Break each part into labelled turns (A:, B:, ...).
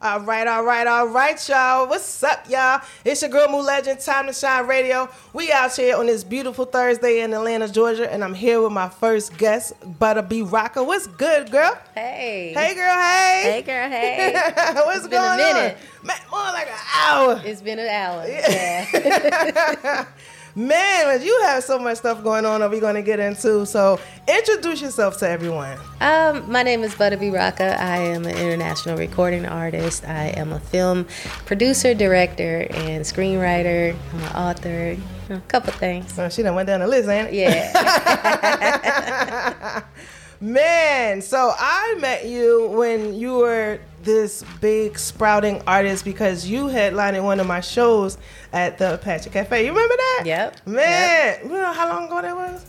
A: All right, all right, all right, y'all. What's up, y'all? It's your girl Moo Legend, Time to Shine Radio. We out here on this beautiful Thursday in Atlanta, Georgia, and I'm here with my first guest, Buttah B. Rocka. What's good, girl?
B: Hey.
A: Hey, girl. Hey.
B: Hey, girl. Hey.
A: What's
B: It's been a
A: going
B: minute.
A: on? Man, more like an hour.
B: It's been an hour. Yeah.
A: Man, you have so much stuff going on that we're going to get into. So, introduce yourself to everyone.
B: um, my name is Buttah B. Rocka. I am an international recording artist. I am a film producer, director, and screenwriter. I'm an author. A couple things.
A: Oh, she done went down the list, ain't it?
B: Yeah.
A: Man, so I met you when you were this big sprouting artist because you headlined in one of my shows at the Apache Cafe. You remember that?
B: Yep.
A: Man, you know how long ago that was?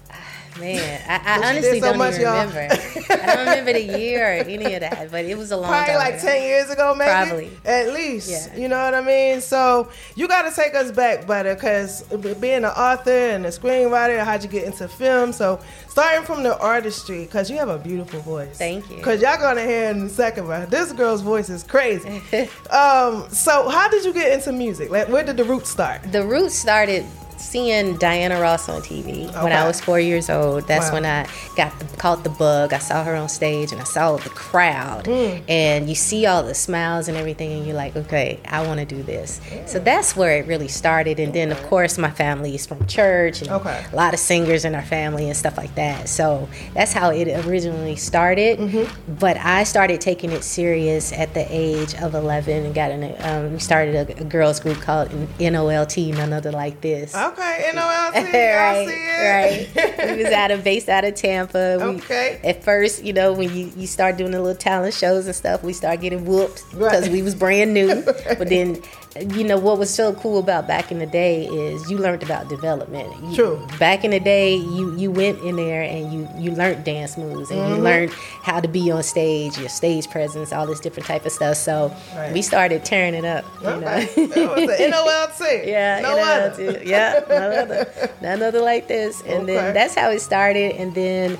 B: Man, I, I honestly
A: so
B: don't
A: much,
B: even
A: y'all.
B: remember. I don't remember the year or any of that, but it was a long
A: Probably
B: time Probably
A: like
B: ago.
A: 10 years ago, maybe.
B: Probably.
A: At least.
B: Yeah.
A: You know what I mean? So you got to take us back, Buttah, because being an author and a screenwriter, how'd you get into film? So starting from the artistry, because you have a beautiful voice.
B: Thank you.
A: Because y'all to hear in a second, but this girl's voice is crazy. um, so how did you get into music? Like, where did the roots start?
B: The roots started seeing Diana Ross on TV when I was four years old. That's
A: Wow.
B: when I got the, caught the bug. I saw her on stage and I saw the crowd,
A: Mm.
B: and you see all the smiles and everything, and you're like, okay, I want to do this. So that's where it really started. And then, of course, my family is from church, and
A: Okay.
B: a lot of singers in our family and stuff like that. So that's how it originally started.
A: Mm-hmm.
B: But I started taking it serious at the age of 11 and got in a, um, we started a, a girls group called NOLT, None Other Like This.
A: Okay, NOLT,
B: right,
A: I see it.
B: right. we was out of base out of Tampa. We,
A: Okay.
B: At first, you know, when you, you start doing the little talent shows and stuff, we start getting whooped
A: Right.
B: because we was brand new. But then, you know, what was so cool about back in the day is you learned about development. You-
A: True.
B: Back in the day, you you went in there and you you learned dance moves and
A: Mm-hmm.
B: you learned how to be on stage, your stage presence, all this different type of stuff. So
A: Right.
B: we started tearing it up. You
A: Okay.
B: know.
A: That was the NOLT.
B: Yeah,
A: no
B: know,
A: other.
B: Yeah, none other, none other like this. And
A: Okay.
B: then that's how it started. And then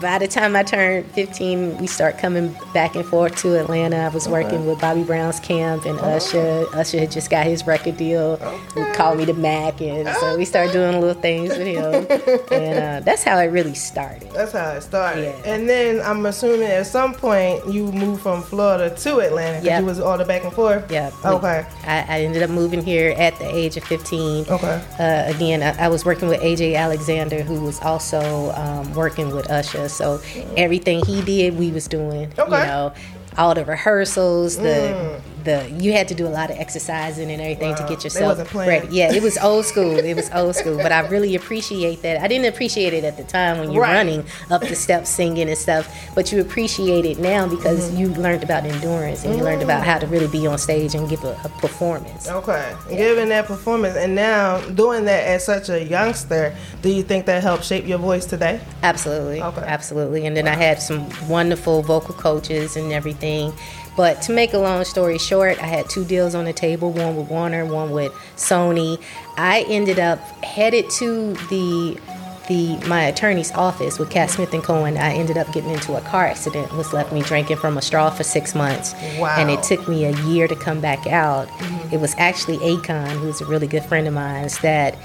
B: by the time I turned 15, we start coming back and forth to Atlanta. I was working with Bobby Brown's camp and Usher. Usher had just got his record deal. He called me the Mac, and so we started doing little things with him. And uh, that's how it really started.
A: That's how it started.
B: Yeah.
A: And then I'm assuming at some point you moved from Florida to Atlanta because
B: Yep.
A: you was all the back and forth.
B: Yeah.
A: Okay.
B: I, I ended up moving here at the age of 15.
A: Okay.
B: Uh, again, I, I was working with AJ Alexander, who was also um, working with Usher. So everything he did, we was doing.
A: Okay.
B: You know, all the rehearsals, the mm. The you had to do a lot of exercising and everything to get yourself ready. Yeah, it was old school. it was old school, but I really appreciate that. I didn't appreciate it at the time when you're
A: Right.
B: running up the steps singing and stuff, but you appreciate it now because
A: Mm-hmm.
B: you learned about endurance and you learned about how to really be on stage and give a, a performance.
A: Okay. Giving that performance and now doing that as such a youngster, do you think that helped shape your voice today?
B: Absolutely.
A: Okay.
B: Absolutely. And then I had some wonderful vocal coaches and everything. But to make a long story short, I had two deals on the table one with Warner, one with Sony. I ended up headed to the the my attorney's office with Cat Smith and Cohen. I ended up getting into a car accident, which left me drinking from a straw for six months.
A: Wow.
B: And it took me a year to come back out. It was actually Akon, who's a really good friend of mine, that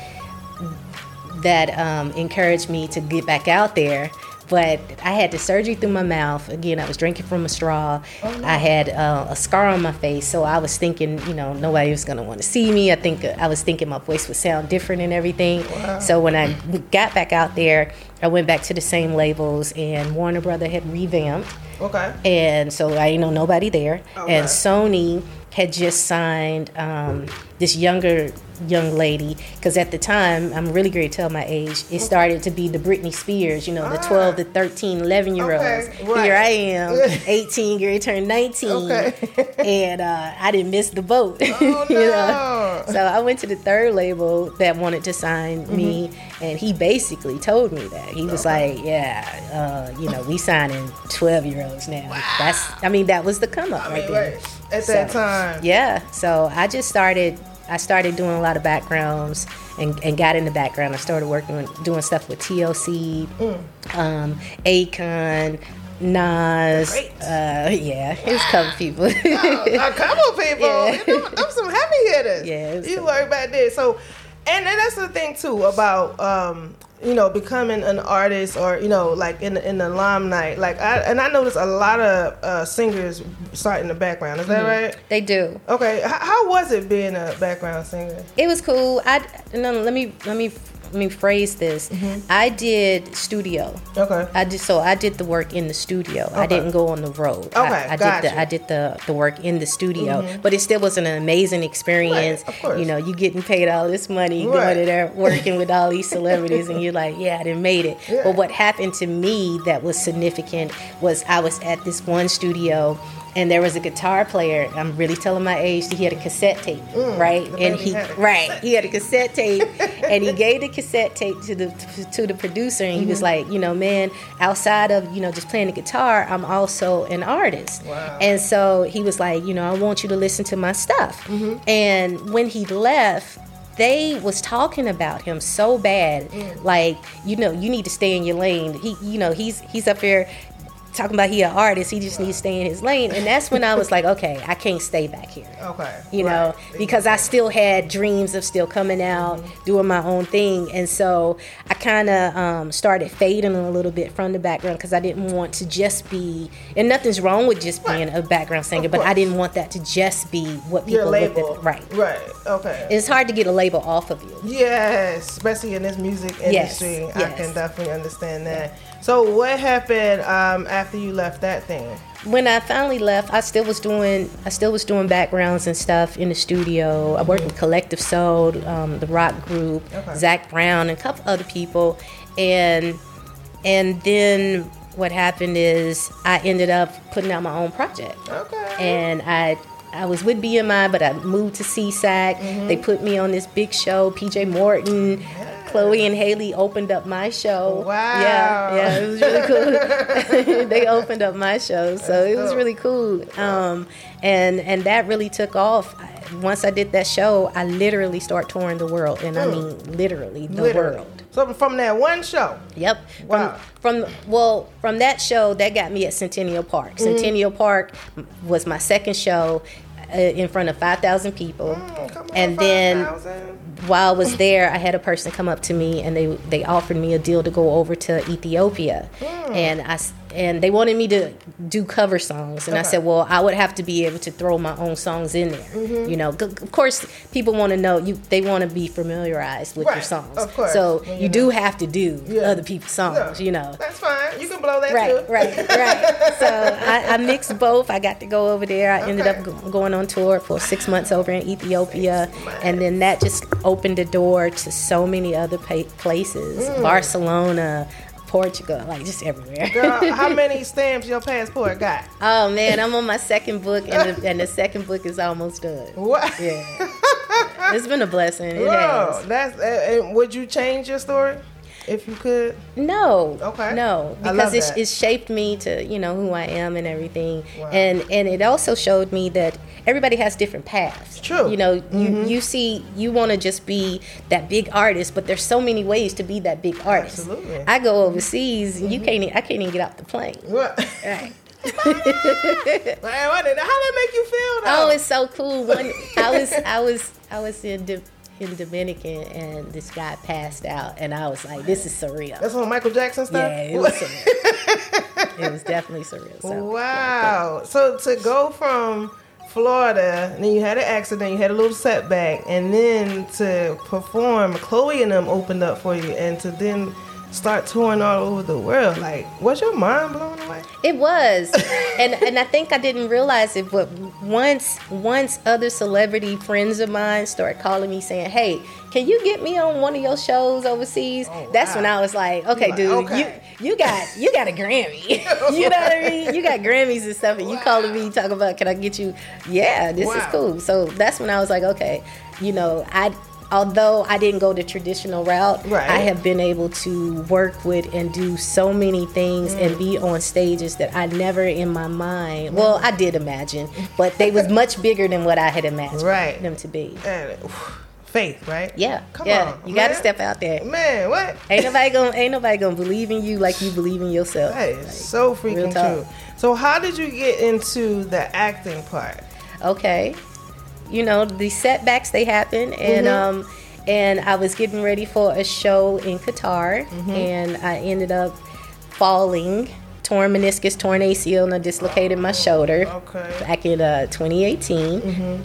B: that um, encouraged me to get back out there. But I had the surgery through my mouth. Again, I was drinking from a straw. I had uh, a scar on my face, so I was thinking, you know, nobody was gonna want to see me. I think I was thinking my voice would sound different and everything. So when I got back out there, I went back to the same labels, and Warner Brother had revamped.
A: Okay.
B: And so I didn't know nobody there.
A: Okay.
B: And Sony had just signed um, this younger young lady because at the time i'm really great to tell my age it started to be the britney spears you know the 12 to 13 11 year olds
A: Ah. Okay, right.
B: here i am 18 getting turned 19
A: Okay.
B: and uh, i didn't miss the boat
A: Oh,
B: you know?
A: no.
B: so i went to the third label that wanted to sign me
A: Mm-hmm.
B: and he basically told me that he was like yeah uh, you know we signing 12 year olds now wow. that's i mean that was the come up
A: I
B: right
A: mean,
B: there
A: right. At that time.
B: yeah. So I just started. I started doing a lot of backgrounds and, and got in the background. I started working with doing stuff with TLC,
A: Mm.
B: um, Akon, Nas.
A: Great.
B: Uh, yeah, it was a couple people.
A: a couple people.
B: Yeah.
A: You know, them some heavy hitters.
B: Yeah,
A: you work back there. So, and, and that's the thing too about um, you know becoming an artist or you know like in the, in the limelight. Like I and I noticed a lot of uh, singers start in the background. Is that
B: Mm-hmm.
A: right?
B: they do.
A: Okay. H- how was it being a background singer?
B: It was cool. I no, let me let me let me phrase this.
A: Mm-hmm.
B: I did studio.
A: Okay.
B: I did so I did the work in the studio. I didn't go on the road.
A: Okay,
B: I, I
A: gotcha.
B: did the I did the, the work in the studio, but it still was an amazing experience.
A: Right, of course.
B: You know, you getting paid all this money,
A: Right.
B: going there, working with all these celebrities, and you're like, yeah, I didn't made it.
A: Yeah.
B: But what happened to me that was significant was I was at this one studio. And there was a guitar player. I'm really telling my age. He had a cassette tape, right?
A: Mm, the
B: And he, right, he had a cassette tape, and he gave the cassette tape to the to the producer, and he was
A: Mm-hmm.
B: like, you know, man, outside of you know just playing the guitar, I'm also an artist.
A: Wow.
B: And so he was like, you know, I want you to listen to my stuff.
A: Mm-hmm.
B: And when he left. They was talking about him so bad,
A: Mm.
B: like you know, you need to stay in your lane. He, you know, he's he's up here talking about he an artist. He just needs to stay in his lane, and that's when I was like, okay, I can't stay back here
A: Okay.
B: you know, because I still had dreams of still coming out, doing my own thing. And so I kind of um, started fading a little bit from the background because I didn't want to just be, and nothing's wrong with just being a background singer, but I didn't want that to just be what people looked at. Right.
A: Right. Okay.
B: It's hard to get a label off of you.
A: Yes, especially in this music
B: Yes,
A: industry, I
B: yes.
A: can definitely understand that. So, what happened um, after you left that thing?
B: when I finally left, I still was doing I still was doing backgrounds and stuff in the studio. I worked with Collective Soul, um, the rock group,
A: Okay.
B: Zac Brown, and a couple other people, and and then what happened is I ended up putting out my own project,
A: Okay.
B: and I. I was with BMI, but I moved to SESAC. They put me on this big show. PJ Morton, Chloe and Halle opened up my show.
A: Wow.
B: Yeah, yeah, it was really cool. they opened up my show, so it was
A: dope.
B: really cool. Um, and and that really took off. I- Once I did that show, I literally start touring the world, and I mean literally the
A: Literally.
B: world.
A: So, from that one show.
B: Yep.
A: Wow.
B: From, from well, from that show, that got me at Centennial Park.
A: Mm-hmm.
B: Centennial Park was my second show in front of five thousand people,
A: Mm, on,
B: and then
A: 5,000.
B: while I was there, I had a person come up to me and they they offered me a deal to go over to Ethiopia,
A: Hmm.
B: and I and they wanted me to do cover songs, and I said, well, I would have to be able to throw my own songs in there.
A: Mm-hmm.
B: You know, of course, people want to know you. They want to be familiarized with your songs,
A: of course.
B: so you
A: you
B: do have to do
A: Yeah.
B: other people's songs. You know.
A: That's fine. You can blow that
B: Right,
A: too.
B: right, right. So I, I mixed both. I got to go over there. I ended up
A: Okay.
B: go- going on tour for six months over in Ethiopia, and then that just opened the door to so many other pa- places,
A: Mm.
B: Barcelona, Portugal, like just everywhere.
A: Girl, how many stamps your passport got?
B: oh man, I'm on my second book, and the, and the second book is almost done.
A: What?
B: Yeah, it's been a blessing. It
A: Whoa,
B: has.
A: that's. Uh, and would you change your story if you could?
B: No.
A: Okay.
B: No, because it, it shaped me to you know who I am and everything,
A: Wow.
B: and and it also showed me that everybody has different paths.
A: True.
B: You know, you
A: Mm-hmm.
B: you see you want to just be that big artist, but there's so many ways to be that big artist.
A: Absolutely. Mm-hmm.
B: I go overseas, and you can't. e- I can't even get off the plane.
A: What?
B: Right.
A: Did- how that make you feel? Though?
B: Oh, it's so cool. One, I was, I was, I was in the. In Dominican, and this guy passed out, and I was like, "This is surreal."
A: That's on Michael Jackson stuff.
B: Yeah, it was surreal. it was definitely surreal. So.
A: Wow. So to go from Florida, and then you had an accident, you had a little setback, and then to perform, Chloe and them opened up for you, and to then start touring all over the world. Like, was your mind blown away?
B: It was, and and I think I didn't realize it, but once once other celebrity friends of mine started calling me saying, "Hey, can you get me on one of your shows overseas?"
A: Oh,
B: That's when I was like, "Okay,
A: like,
B: dude,
A: okay.
B: you you got you got a Grammy, you know what I mean? You got Grammys and stuff, and you calling me talking about, can I get you? Yeah, this is cool." So that's when I was like, "Okay, you know, I." Although I didn't go the traditional route,
A: Right.
B: I have been able to work with and do so many things and mm. be on stages that I never in my mind. Well, I did imagine, but they was much bigger than what I had imagined
A: Right.
B: them to be.
A: And faith, right?
B: Yeah,
A: Come
B: yeah.
A: on,
B: you got to step out there.
A: Man, what?
B: Ain't nobody gonna ain't nobody gonna believe in you like you believe in yourself.
A: That is so freaking true. So, how did you get into the acting part?
B: okay you know the setbacks they happen and
A: Mm-hmm.
B: um and i was getting ready for a show in qatar
A: Mm-hmm.
B: and i ended up falling torn meniscus torn acl and i dislocated my shoulder
A: Okay.
B: back in uh, 2018
A: Mm-hmm.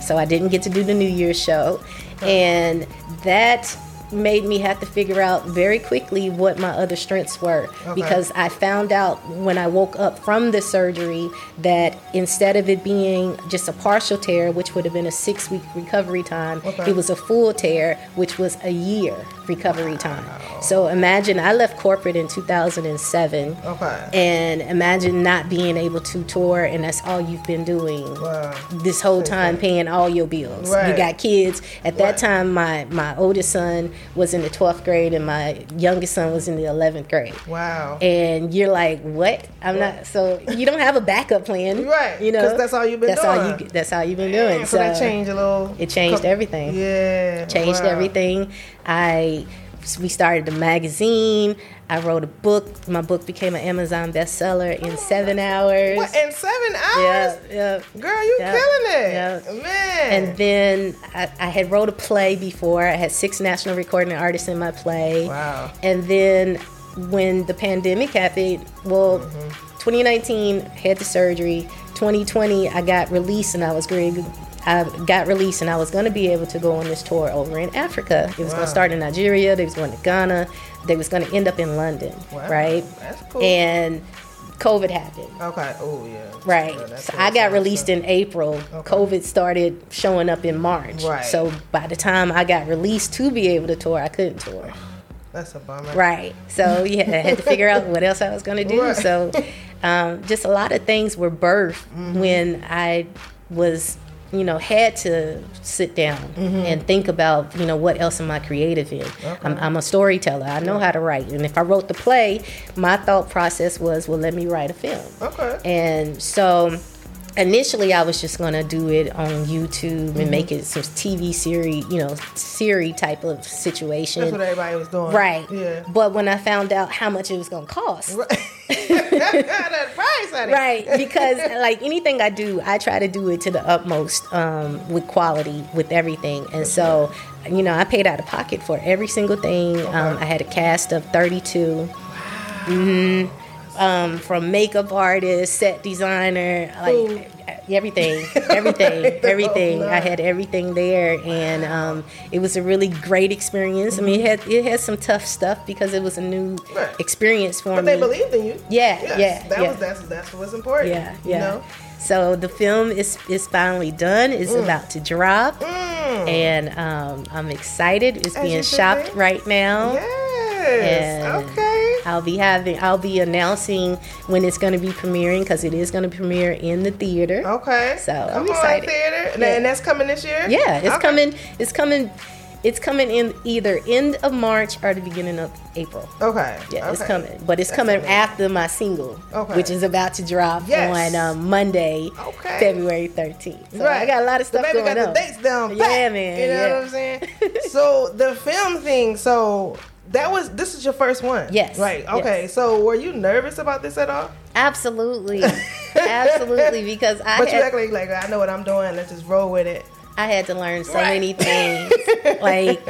B: so i didn't get to do the new year's show and that made me have to figure out very quickly what my other strengths were
A: Okay.
B: because I found out when I woke up from the surgery that instead of it being just a partial tear, which would have been a six week recovery time,
A: Okay.
B: it was a full tear, which was a year recovery time. So imagine I left corporate in 2007.
A: Okay.
B: And imagine not being able to tour, and that's all you've been doing
A: Wow.
B: this whole time, paying all your bills. You got kids. At that
A: Right.
B: time, my my oldest son was in the 12th grade, and my youngest son was in the 11th grade
A: Wow.
B: and you're like, "What? I'm not." So you don't have a backup plan,
A: Right,
B: You know,
A: 'cause that's all you've been
B: that's all you. That's all you've been doing.
A: so, that changed a little.
B: It changed everything.
A: Yeah.
B: Changed
A: wow.
B: everything. I we started the magazine. I wrote a book. My book became an Amazon bestseller in seven hours.
A: What in seven hours?
B: Yeah.
A: Girl, you
B: Yeah,
A: killing it, man.
B: And then I, I had wrote a play before. I had six national recording artists in my play.
A: Wow.
B: And then when the pandemic happened, well,
A: Mm-hmm.
B: 2019 had the surgery. 2020 I got released and I was going. I got released and I was going to be able to go on this tour over in Africa. It was going to start in Nigeria. They was going to Ghana. They was going to end up in London,
A: Wow,
B: right?
A: that's cool.
B: And COVID happened.
A: okay. Oh yeah.
B: Right.
A: Yeah,
B: so I got released in April. COVID started showing up in March.
A: Right.
B: So by the time I got released to be able to tour, I couldn't tour.
A: That's a bummer.
B: Right. So yeah, I had to figure out what else I was going to do.
A: Right.
B: So um, just a lot of things were birthed
A: Mm-hmm.
B: when I was, you know, had to sit down
A: Mm-hmm.
B: and think about, you know, what else am I creative in? I'm, I'm a storyteller. I know how to write. And if I wrote the play, my thought process was, well, let me write a film.
A: Okay.
B: And so initially I was just gonna do it on YouTube
A: Mm-hmm.
B: and make it some TV series, you know, series type of situation.
A: That's what everybody was doing.
B: Right.
A: Yeah.
B: But when I found out how much it was gonna cost.
A: that price on.
B: Right, because like anything I do, I try to do it to the utmost um, with quality, with everything. And so, you know, I paid out of pocket for every single thing. Um, I had a cast of 32. hmm Um, from makeup artist, set designer, like everything, everything, everything. I had everything there, and um, it was a really great experience. I mean, it had it had some tough stuff because it was a new
A: Right.
B: experience for
A: But
B: me.
A: But they believed in you.
B: Yeah,
A: Yes,
B: yeah,
A: That
B: yeah.
A: was that's that's what's important.
B: Yeah,
A: You
B: yeah.
A: know?
B: So the film is is finally done. It's
A: Mm.
B: about to drop, and um, I'm excited. It's
A: As
B: being shopped right now.
A: Yes.
B: And
A: Okay.
B: I'll be having. I'll be announcing when it's going to be premiering because it is going to premiere in the theater.
A: Okay.
B: So, I'm
A: Come on,
B: excited.
A: theater. And,
B: Yeah.
A: and that's coming this year.
B: Yeah, it's
A: Okay.
B: coming. It's coming. It's coming in either end of March or the beginning of April.
A: Okay.
B: Yeah, it's coming, but it's
A: That's
B: coming
A: amazing.
B: after my single,
A: Okay.
B: which is about to drop
A: Yes.
B: on um, Monday,
A: Okay.
B: February 13th. So I got a lot of stuff
A: the baby
B: going
A: got
B: on.
A: the dates down.
B: Yeah,
A: pat.
B: man,
A: You know
B: yeah.
A: what I'm saying? so the film thing. So that was this is your first one.
B: Yes,
A: Right.
B: yes.
A: Okay. So were you nervous about this at all?
B: Absolutely, absolutely, because I
A: But you act like like I know what I'm doing. Let's just roll with it.
B: I had to learn so
A: Right.
B: many things. like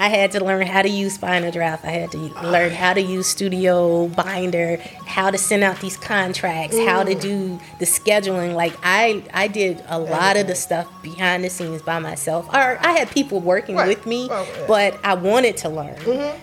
B: I had to learn how to use Final Draft. I had to learn how to use Studio Binder, how to send out these contracts, how to do the scheduling. Like I, I did a lot of the stuff behind the scenes by myself. Or I had people working
A: Right.
B: with me,
A: Oh, yeah. Mm-hmm.
B: but I wanted to learn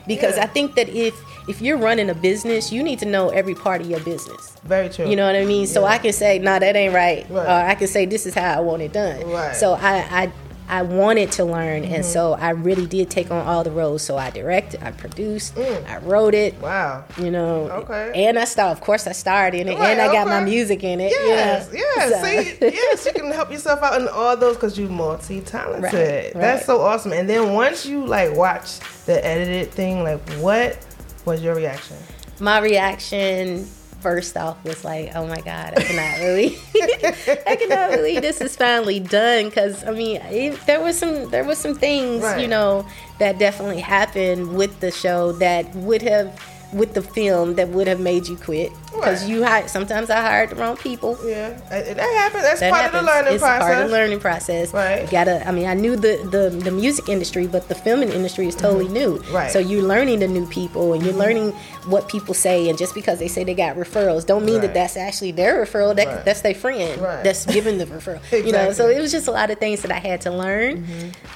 B: because
A: Yeah.
B: I think that if if you're running a business, you need to know every part of your business.
A: Very true.
B: You know what I mean? So I can say, no, that ain't right.
A: Right.
B: Or I can say, this is how I want it done.
A: Right.
B: So I, I, I wanted to learn,
A: Mm-hmm.
B: and so I really did take on all the roles. So I directed, I produced,
A: Mm.
B: I wrote it.
A: Wow.
B: You know,
A: Okay.
B: and I starred. Of course, I starred in it,
A: Right,
B: and I got my music in it.
A: Yes,
B: know?
A: yes.
B: So-
A: See, yes, you can help yourself out in all those because you're multi-talented.
B: Right,
A: That's
B: right.
A: so awesome. And then once you like watch the edited thing, like what was your reaction?
B: my reaction first off was like, oh my God, I cannot believe, I cannot believe this is finally done. Because I mean, it, there was some, there was some things,
A: Right.
B: you know, that definitely happened with the show that would have, with the film, that would have made you quit. Because
A: Right.
B: you hired, sometimes I hired the wrong people.
A: Yeah, that happens. That's
B: That
A: part
B: happens.
A: of the learning
B: it's
A: process.
B: part of the learning process.
A: Right.
B: You gotta. I mean, I knew the, the the music industry, but the filming industry is totally new.
A: Mm-hmm. Right.
B: So you're learning the new people, and you're learning what people say. And just because they say they got referrals, don't mean
A: Right.
B: that that's actually their referral. That
A: Right.
B: that's their friend
A: Right.
B: that's giving the referral. exactly. You know. So it was just a lot of things that I had to learn.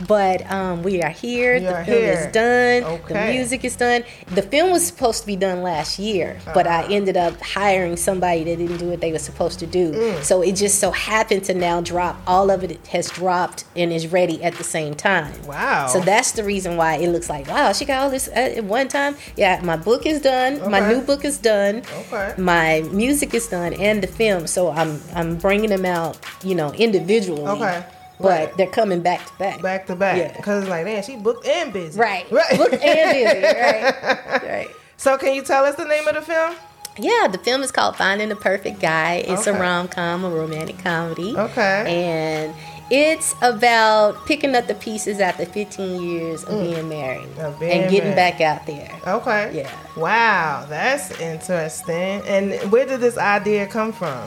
B: But um, we are here.
A: You
B: the
A: are
B: film
A: here.
B: is done.
A: Okay.
B: The music is done. The film was supposed to be done last year, but I
A: Uh-huh.
B: ended up hiring somebody that didn't do what they were supposed to do.
A: Mm.
B: So it just so happened to now drop. All of it has dropped and is ready at the same time.
A: Wow.
B: So that's the reason why it looks like wow, she got all this at one time. Yeah, my book is done. My new book is done.
A: Okay.
B: My music is done and the film. So I'm I'm bringing them out, you know, individually.
A: Okay.
B: But
A: Right.
B: they're coming back to back.
A: back to back.
B: Yeah.
A: Because like, man, she booked and busy.
B: Right.
A: Right.
B: Book and busy. Right. Right.
A: so can you tell us the name of the film?
B: Yeah, the film is called Finding the Perfect Guy. It's
A: Okay.
B: a rom com, a romantic comedy.
A: Okay.
B: And it's about picking up the pieces after 15 years of being married
A: Mm. Of being
B: and getting
A: married.
B: back out there.
A: Okay.
B: Yeah.
A: Wow, that's interesting. And where did this idea come from?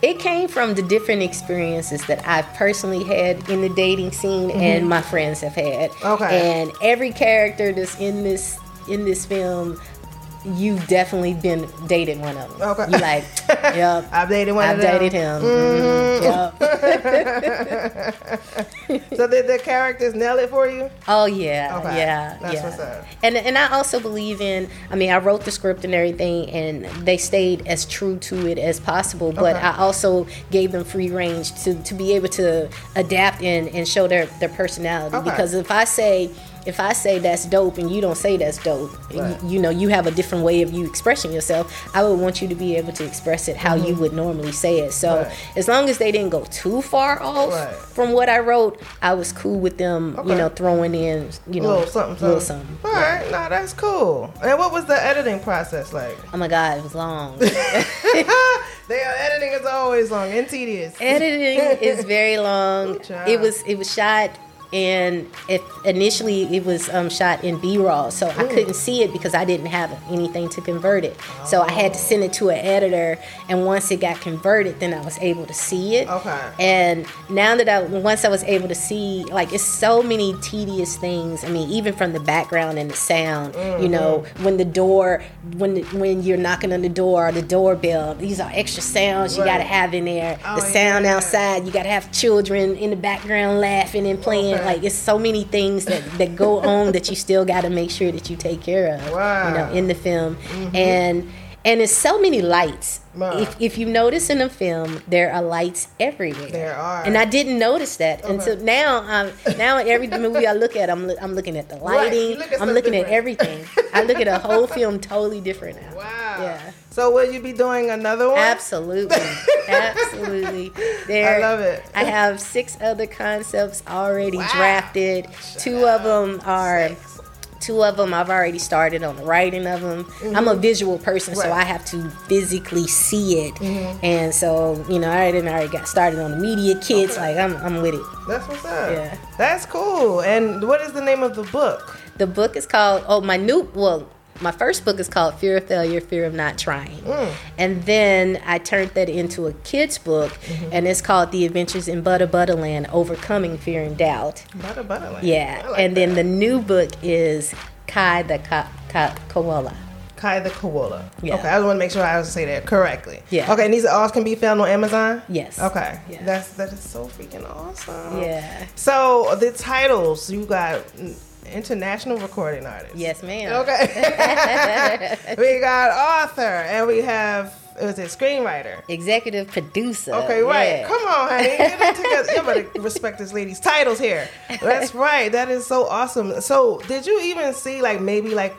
B: It came from the different experiences that I've personally had in the dating scene and my friends have had.
A: Mm-hmm. Okay.
B: And every character that's in this in this film, you've definitely been dated one of them.
A: Okay.
B: You like, yep.
A: I've dated one
B: I've
A: of them.
B: dated him. Mhm, yep.
A: So did the characters nail it for you?
B: Oh yeah,
A: Okay.
B: yeah,
A: That's
B: yeah.
A: what's up.
B: And and I also believe in. I mean, I wrote the script and everything, and they stayed as true to it as possible. But
A: Okay.
B: I also gave them free range to to be able to adapt and and show their their personality.
A: Okay.
B: Because if I say if I say that's dope and you don't say that's dope,
A: Right.
B: you, you know you have a different way of you expressing yourself. I would want you to be able to express it how you would normally say it. So
A: Mm-hmm. Right.
B: as long as they didn't go too far off
A: Right.
B: from what I wrote, I was cool with them.
A: Okay.
B: You know, throwing in you know
A: little something,
B: little
A: something.
B: something.
A: All right, no, that's cool. And what was the editing process like?
B: Oh my God, it was long.
A: they are editing is always long and tedious.
B: Editing is very long. It was it was shot and if initially it was um, shot in B-roll, so I couldn't see it because I didn't have anything to convert it. So I had to send it to an editor, and once it got converted, then I was able to see it.
A: Okay.
B: And now that I once I was able to see, like it's so many tedious things. I mean, even from the background and the sound. You know,
A: Mm-hmm.
B: when the door, when the, when you're knocking on the door, or the doorbell. These are extra sounds you
A: Right.
B: got to have in there.
A: Oh,
B: the sound
A: yeah.
B: outside, you got to have children in the background laughing and playing.
A: Okay.
B: Like it's so many things that that go on that you still got to make sure that you take care of.
A: Wow. Mm-hmm.
B: You know, in the film, and and it's so many lights.
A: Wow.
B: If, if you notice in a film, there are lights everywhere.
A: There are.
B: And I didn't notice that until
A: Okay.
B: now. Um, now in every movie I look at, I'm I'm looking at the
A: Right.
B: Lighting.
A: look at
B: I'm looking at everything. I look at a whole film totally different now.
A: Wow.
B: Yeah.
A: So will you be doing another one?
B: Absolutely, absolutely. There,
A: I love it.
B: I have six other concepts already
A: Wow.
B: drafted. Two of them are.
A: Six.
B: Two of them I've already started on the writing of them. I'm a visual person, so
A: Mm-hmm. Right. Mm-hmm.
B: I have to physically see it, and so you know I already already got started on the media kits.
A: Okay.
B: Like I'm, I'm with it.
A: That's what's up.
B: Yeah.
A: That's cool. And what is the name of the book?
B: The book is called oh my new well my first book is called Fear of Failure, Fear of Not Trying,
A: Mm.
B: and then I turned that into a kids book,
A: Mm-hmm.
B: and it's called The Adventures in Butter Butterland: Overcoming Fear and Doubt.
A: Butter Butterland.
B: Yeah,
A: like
B: and then the new book is Kai the Ka- Ka- Koala.
A: Kai the Koala.
B: Yeah.
A: Okay, I just want to make sure I was say that correctly.
B: Yeah.
A: Okay, and these all can be found on Amazon.
B: Yes.
A: Okay.
B: Yeah.
A: That's that is so freaking awesome.
B: Yeah.
A: So the titles you got mm, international recording artist.
B: Yes, ma'am.
A: Okay. we got author and we have it was it screenwriter.
B: Executive producer.
A: Okay, right.
B: yeah.
A: Come on, honey. Get it together. You better respect this lady's titles here. That's right. That is so awesome. So, did you even see like maybe like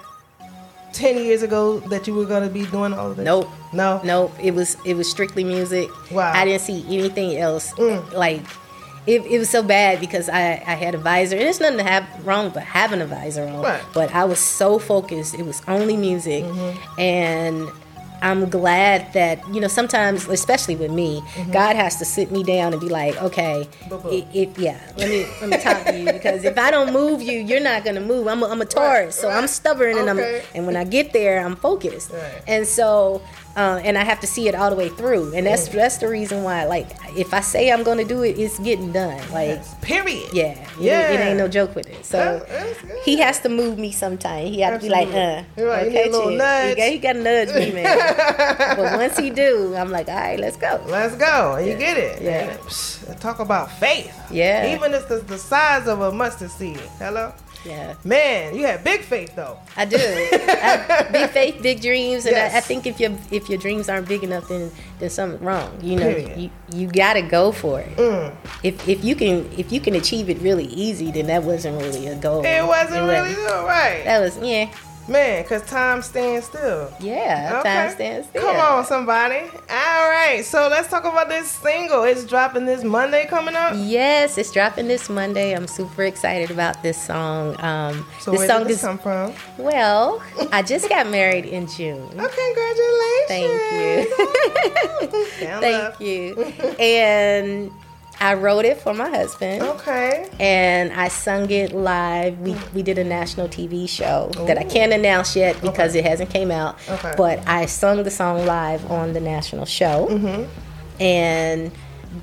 A: ten years ago that you were gonna be doing all of this?
B: Nope.
A: No.
B: Nope. It was it was strictly music.
A: Wow.
B: I didn't see anything else.
A: Mm.
B: Like it, it was so bad because I, I had a visor and there's nothing to have wrong but having a visor on.
A: Right.
B: But I was so focused. It was only music
A: Mm-hmm.
B: and I'm glad that you know sometimes, especially with me, mm-hmm. God has to sit me down and be like, okay, if, yeah, let me let me talk to you because if I don't move you, you're not gonna move. I'm a, I'm a Taurus, right, so right. I'm stubborn okay. and I'm and when I get there, I'm focused, and so uh, and I have to see it all the way through. And that's that's the reason why, like, if I say I'm gonna do it, it's getting done. Like, yes.
A: period.
B: Yeah, yeah. It, it, ain't no joke with it. So he has to move me sometime. He has to be like, uh,
A: right. okay, nudge.
B: He got, he got to nudge me, man. but once he do, I'm like, all right, let's go.
A: Let's go. And yeah. you get it. Yeah. And, talk about faith.
B: Yeah.
A: Even if it's the size of a mustard seed. Hello.
B: Yeah.
A: Man, you have big faith though.
B: I do. I, big faith, big dreams, and yes. I, I, think if your if your dreams aren't big enough, then then something's wrong. You know, you, you got to go for it. Mm. If if you can if you can achieve it really easy, then that wasn't really a goal.
A: It wasn't it really wasn't. right.
B: That was yeah.
A: Man, because time stands still.
B: Yeah, okay. time stands still.
A: Come on, somebody. All right, so let's talk about this single. It's dropping this Monday coming up?
B: Yes, it's dropping this Monday. I'm super excited about this song. Um,
A: so this where song did this is, come from?
B: Well, I just got married in June.
A: Oh,
B: congratulations. Thank you. Thank you. And I wrote it for my husband.
A: Okay.
B: And I sung it live. We we did a national TV show Ooh. that I can't announce yet because okay. it hasn't came out. Okay. But I sung the song live on the national show. Mm-hmm. And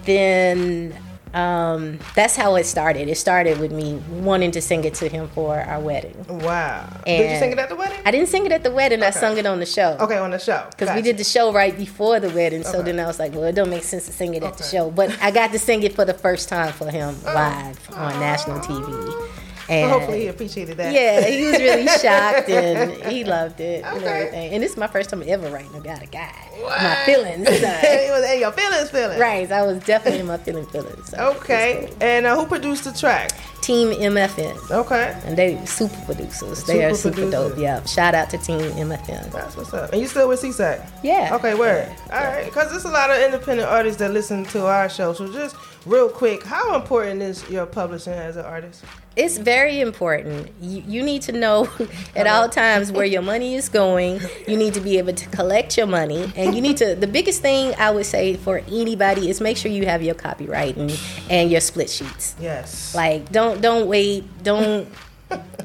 B: then um, that's how it started. It started with me wanting to sing it to him for our wedding.
A: Wow. And did you sing it at the wedding?
B: I didn't sing it at the wedding. Okay. I sung it on the show.
A: Okay, on the show.
B: Because gotcha. we did the show right before the wedding. So okay. then I was like, well, it don't make sense to sing it at the show. But I got to sing it for the first time for him oh. live on national TV.
A: And well, hopefully he appreciated that.
B: Yeah, he was really shocked and he loved it okay. and everything. And this is my first time ever writing about a guy. What? My feelings.
A: he was in your feelings, feelings.
B: Right, I was definitely in my feeling feelings.
A: So okay, cool. and uh, who produced the track?
B: Team MFN.
A: Okay.
B: And they super producers. They are super producers. dope. Yeah. Shout out to Team MFN.
A: That's what's up. And you still with SESAC?
B: Yeah.
A: Okay, where? Yeah. All right, because there's a lot of independent artists that listen to our show. So just real quick, how important is your publishing as an artist?
B: It's very important. You, you need to know at all times where your money is going. You need to be able to collect your money. And you need to, the biggest thing I would say for anybody is make sure you have your copyright and, and your split sheets.
A: Yes.
B: Like, don't, don't wait. Don't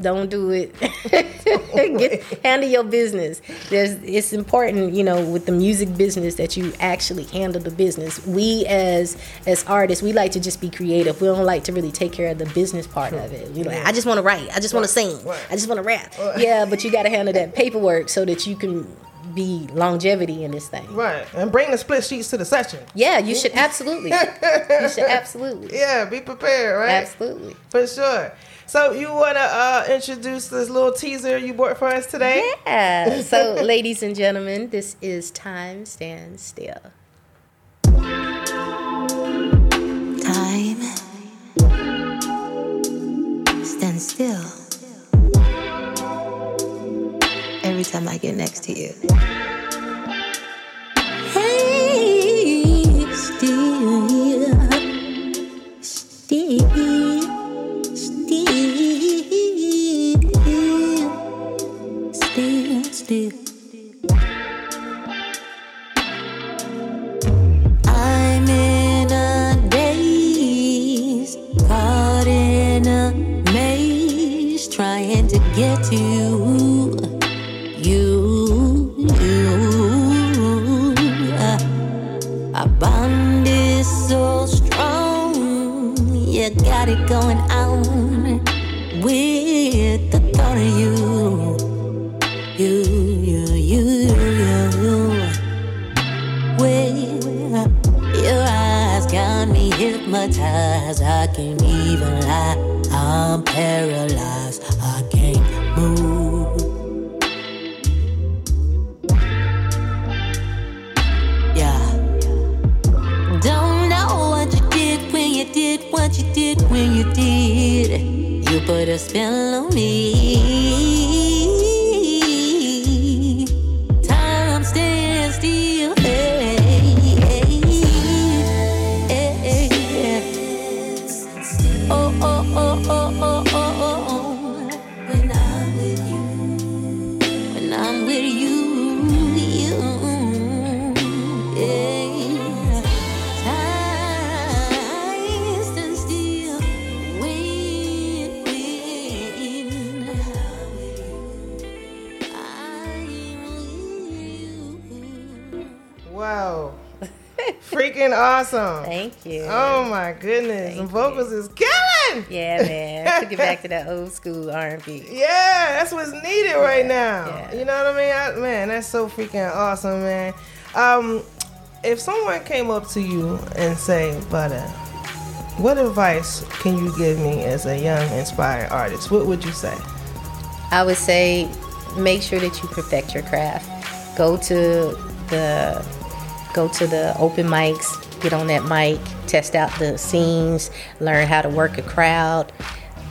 B: don't do it. Get, handle your business. There's, it's important, you know, with the music business that you actually handle the business. We as as artists, we like to just be creative. We don't like to really take care of the business part of it. We like, I just want to write. I just want to sing. I just want to rap. Yeah, but you got to handle that paperwork so that you can be longevity in this thing.
A: Right. And bring the split sheets to the session.
B: Yeah, you should absolutely. you should absolutely.
A: Yeah, be prepared, right?
B: Absolutely.
A: For sure. So you want to uh, introduce this little teaser you brought for us today?
B: Yeah. So, ladies and gentlemen, this is Time Stand Still. Time stand still. Time I get next to you. Hey, still, still. still. I'm in a daze, caught in a maze, trying to get to. You, paralyzed. I can't move. Yeah. Don't know what you did when you did what you did when you did. You put a spell on me.
A: Freaking awesome.
B: Thank you.
A: Oh my goodness,
B: Thank
A: the vocals is killing.
B: Yeah, man. Took it back to that old school R&B.
A: Yeah, that's what's needed right now.
B: yeah.
A: You know what I mean? I, man, that's so freaking awesome, man. Um, if someone came up to you and say, "Buttah, what advice can you give me as a young, inspired artist?" What would you say?
B: I would say make sure that you perfect your craft. Go to the go to the open mics, get on that mic, test out the scenes, learn how to work a crowd,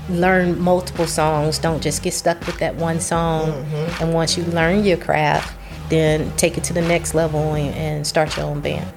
B: learn multiple songs. Don't just get stuck with that one song. Mm-hmm. And once you learn your craft, then take it to the next level and, and start your own band.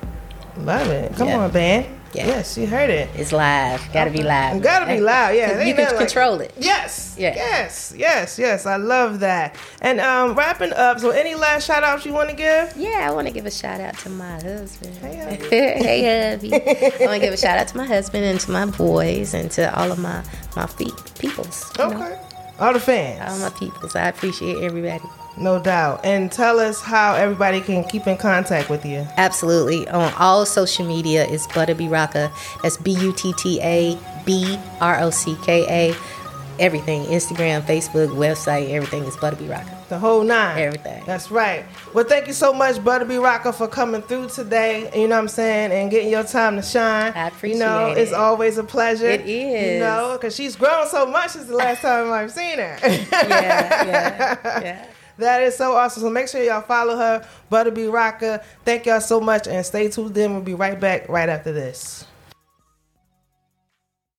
A: Love it. Come
B: Yeah.
A: on, band.
B: Yeah.
A: Yes, you heard it.
B: It's live. Gotta be live.
A: Gotta be loud, yeah.
B: You can
A: like-
B: control it.
A: Yes.
B: Yeah.
A: Yes. Yes. Yes. I love that. And um, wrapping up. So, any last shout outs you want to give?
B: Yeah, I want to give a shout out to my husband.
A: Hey, hubby.
B: hey, hubby. I want to give a shout out to my husband and to my boys and to all of my my fe- peoples. you know,
A: Okay. All the fans.
B: all my peoples. I appreciate everybody.
A: No doubt. And tell us how everybody can keep in contact with you.
B: Absolutely. On all social media is Buttah B. Rocka. That's B U T T A B R O C K A. Everything. Instagram, Facebook, website, everything is Buttah B. Rocka.
A: The whole nine.
B: Everything.
A: That's right. Well, thank you so much, Buttah B. Rocka, for coming through today. You know what I'm saying? And getting your time to shine.
B: I appreciate
A: You know, it's always a pleasure.
B: It
A: You know, because she's grown so much since the last time I've seen her.
B: Yeah, yeah, yeah.
A: That is so awesome. So make sure y'all follow her, Buttah B. Rocka. Thank y'all so much and stay tuned in. We'll be right back right after this.